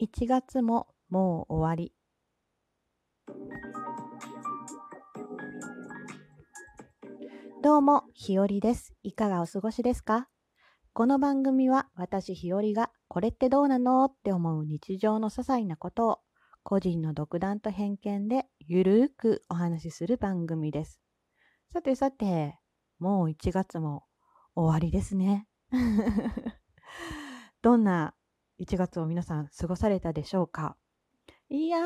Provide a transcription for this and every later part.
1月ももう終わり。どうも、ひよりです。いかがお過ごしですか？この番組は私ひよりがこれってどうなのって思う日常の些細なことを個人の独断と偏見でゆるーくお話しする番組です。さてさて、もう1月も終わりですね。どんな1月を皆さん過ごされたでしょうか？いや、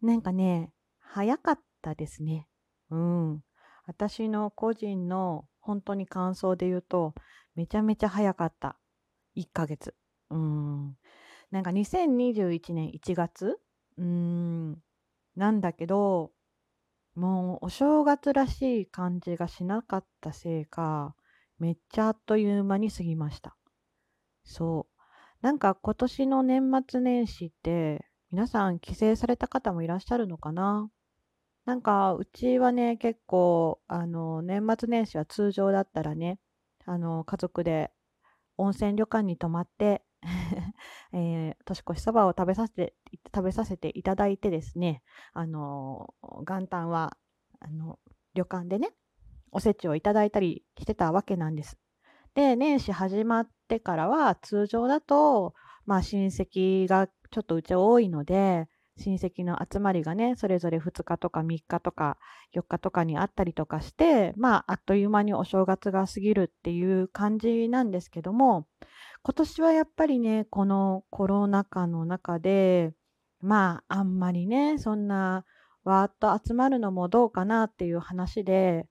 なんかね、早かったですね。うん。私の個人の本当に感想で言うと、めちゃめちゃ早かった。1ヶ月。うん。なんか2021年1月うん。なんだけど、もうお正月らしい感じがしなかったせいか、めっちゃあっという間に過ぎました。そう。なんか今年の年末年始って皆さん帰省された方もいらっしゃるのかな？なんかうちはね結構あの年末年始は通常だったらねあの家族で温泉旅館に泊まって えー、年越しそばを食べさせて食べさせていただいてですねあの元旦はあの旅館でねおせちをいただいたりしてたわけなんです。で年始始まってからは通常だとまあ親戚がちょっとうち多いので親戚の集まりがねそれぞれ2日とか3日とか4日とかにあったりとかしてまああっという間にお正月が過ぎるっていう感じなんですけども今年はやっぱりねこのコロナ禍の中でまああんまりねそんなわーっと集まるのもどうかなっていう話で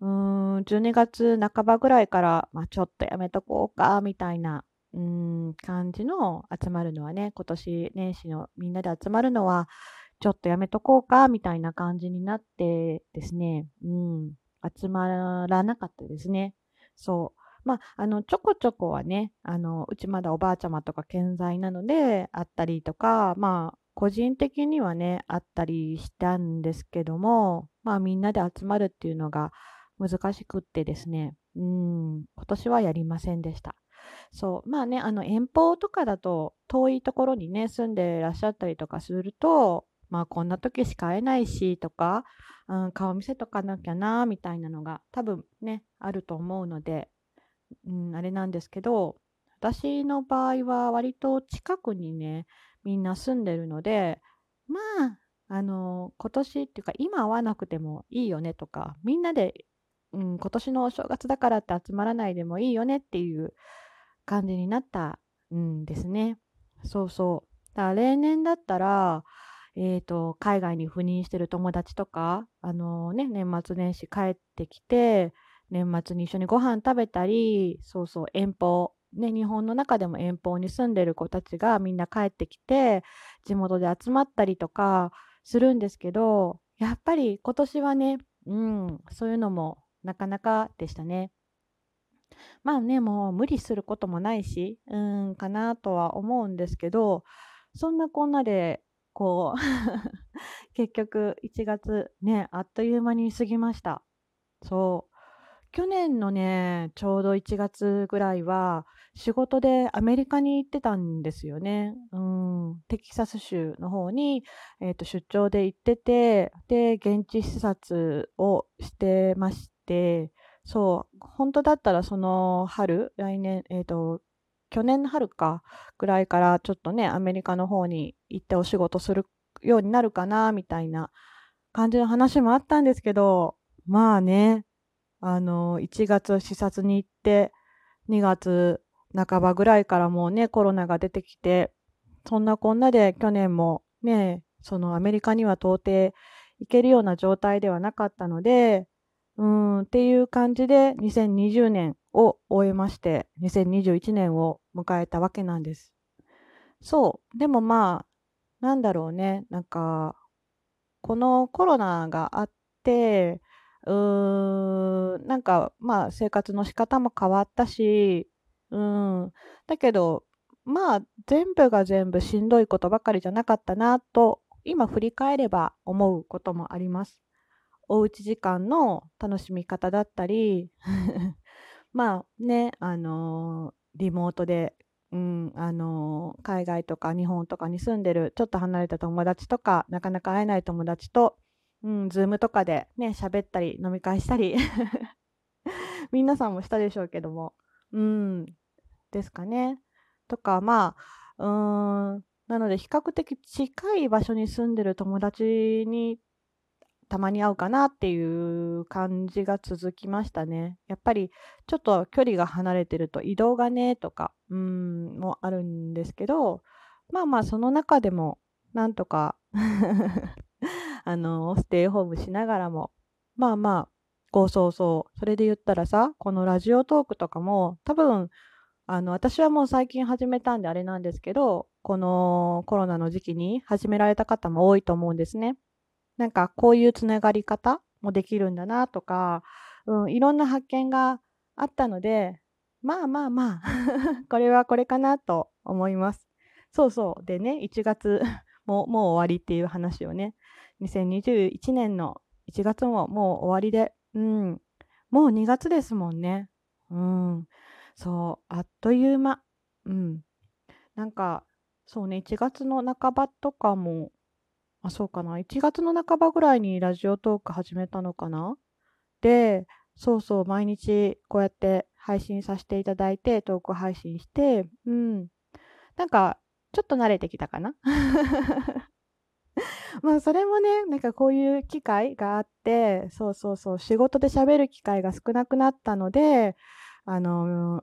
うーん、12月半ばぐらいから、まあ、ちょっとやめとこうか、みたいな、うん、感じの集まるのはね、今年年始のみんなで集まるのは、ちょっとやめとこうか、みたいな感じになってですね、うん、集まらなかったですね。そう。まあ、あの、ちょこちょこはね、あの、うちまだおばあちゃまとか健在なので、あったりとか、まあ、個人的にはね、あったりしたんですけども、まあ、みんなで集まるっていうのが、難しくってですね、うん、今年はやりませんでした。そう、まあね、あの遠方とかだと遠いところにね、住んでらっしゃったりとかすると、まあこんな時しか会えないしとか、うん、顔見せとかなきゃな、みたいなのが多分ね、あると思うので、うん、あれなんですけど、私の場合は割と近くにね、みんな住んでるので、まあ、あの、今年っていうか今会わなくてもいいよねとか、みんなでうん、今年のお正月だからって集まらないでもいいよねっていう感じになったんですね。そうそう。だから例年だったら、えーと、海外に赴任してる友達とか、あのー、ね、年末年始帰ってきて年末に一緒にご飯食べたりそうそう遠方、ね、日本の中でも遠方に住んでる子たちがみんな帰ってきて地元で集まったりとかするんですけどやっぱり今年はね、うん、そういうのもなかなかでしたね。まあね、もう無理することもないし、うん、かなとは思うんですけど、そんなこんなで、こう 結局1月ね、あっという間に過ぎました。そう。去年のね、ちょうど1月ぐらいは、仕事でアメリカに行ってたんですよね。うん、テキサス州の方に、えーと、出張で行ってて、で、現地視察をしてまし、そう、本当だったらその春、来年、えっ、ー、と、去年の春かぐらいからちょっとね、アメリカの方に行ってお仕事するようになるかな、みたいな感じの話もあったんですけど、まあね、あの、1月視察に行って、2月半ばぐらいからもうね、コロナが出てきて、そんなこんなで去年もね、そのアメリカには到底行けるような状態ではなかったので、うん、っていう感じで2020年を終えまして、2021年を迎えたわけなんです。そう。でもまあ、なんだろうね。なんか、このコロナがあって、うーん、なんかまあ生活の仕方も変わったし、うん、だけど、まあ全部が全部しんどいことばかりじゃなかったなと、今振り返れば思うこともあります。おうち時間の楽しみ方だったり まあねあのー、リモートで、うん、あの、海外とか日本とかに住んでるちょっと離れた友達とか、なかなか会えない友達と、うん、Zoom とかでね、喋ったり飲み会したり 皆さんもしたでしょうけども、うん、ですかね。とか、まあ、うーん、なので比較的近い場所に住んでる友達にたまに会うかなっていう感じが続きましたね。やっぱりちょっと距離が離れてると移動がねとか、うん、もあるんですけど、まあまあその中でもなんとか あの、ステイホームしながらも、まあまあ、こうそうそう、それで言ったらさ、このラジオトークとかも多分、あの、私はもう最近始めたんであれなんですけど、このコロナの時期に始められた方も多いと思うんですね。なんかこういうつながり方もできるんだなとか、うん、いろんな発見があったので、まあまあまあ これはこれかなと思います。そうそう。でね、1月 ももう終わりっていう話をね、2021年の1月ももう終わりで、うん、もう2月ですもんね。うん、そう、あっという間。うん。なんか、そうね、1月の半ばとかも、あ、そうかな。1月の半ばぐらいにラジオトーク始めたのかな？で、そうそう、毎日こうやって配信させていただいて、トーク配信して、うん。なんか、ちょっと慣れてきたかな？まあ、それもね、なんかこういう機会があって、そうそうそう、仕事で喋る機会が少なくなったので、あの、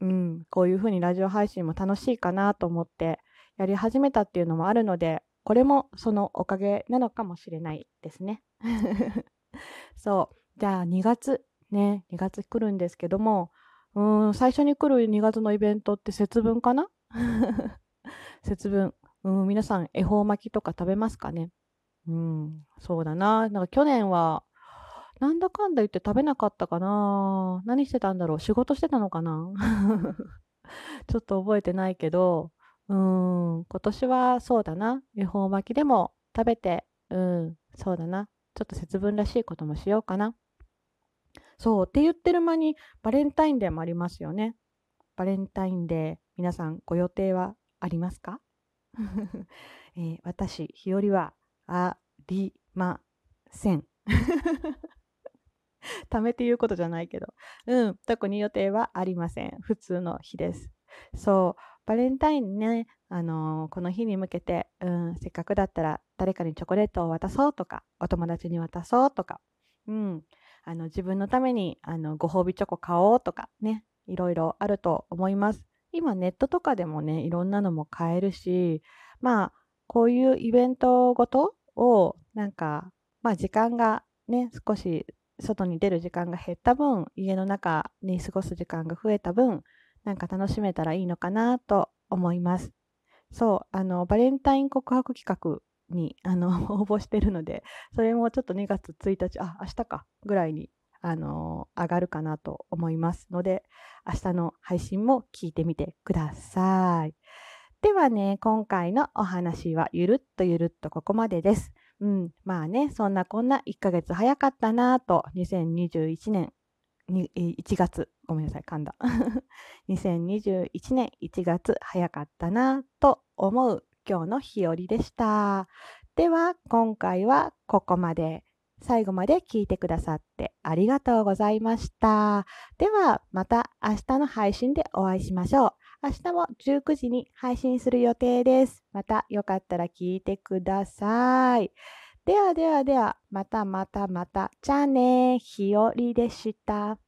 うん、こういう風にラジオ配信も楽しいかなと思ってやり始めたっていうのもあるので、これもそのおかげなのかもしれないですね。そう。じゃあ2月、ね、2月来るんですけども、うん、最初に来る2月のイベントって節分かな？節分。うん、皆さん恵方巻きとか食べますかね？うん、そうだな。なんか去年は、なんだかんだ言って食べなかったかな。何してたんだろう？仕事してたのかな？ちょっと覚えてないけど、うん、今年はそうだな。恵方巻きでも食べて、うん、そうだな。ちょっと節分らしいこともしようかな。そうって言ってる間にバレンタインデーもありますよね。バレンタインデー、皆さんご予定はありますか、えー、私、日和はありません。ためて言うことじゃないけど。うん、特に予定はありません。普通の日です。そう、バレンタインね、あの、この日に向けて、うん、せっかくだったら誰かにチョコレートを渡そうとか、お友達に渡そうとか、うん、あの自分のためにあのご褒美チョコ買おうとかね、いろいろあると思います。今ネットとかでもね、いろんなのも買えるし、まあ、こういうイベントごとを、なんか、まあ時間がね、少し外に出る時間が減った分、家の中に過ごす時間が増えた分、なんか楽しめたらいいのかなと思います。そう、あの、バレンタイン告白企画に、あの、応募してるので、それもちょっと2月1日、あ、明日か、ぐらいに、あの、上がるかなと思いますので、明日の配信も聞いてみてください。ではね、今回のお話はゆるっとゆるっとここまでです。うん、まあね、そんなこんな1ヶ月早かったなと、2021年に1月、ごめんなさい、噛んだ。2021年1月早かったなと思う今日の日和でした。では、今回はここまで。最後まで聞いてくださってありがとうございました。では、また明日の配信でお会いしましょう。明日も19時に配信する予定です。またよかったら聞いてください。ではではでは、またまたまた。じゃあね、ひよりでした。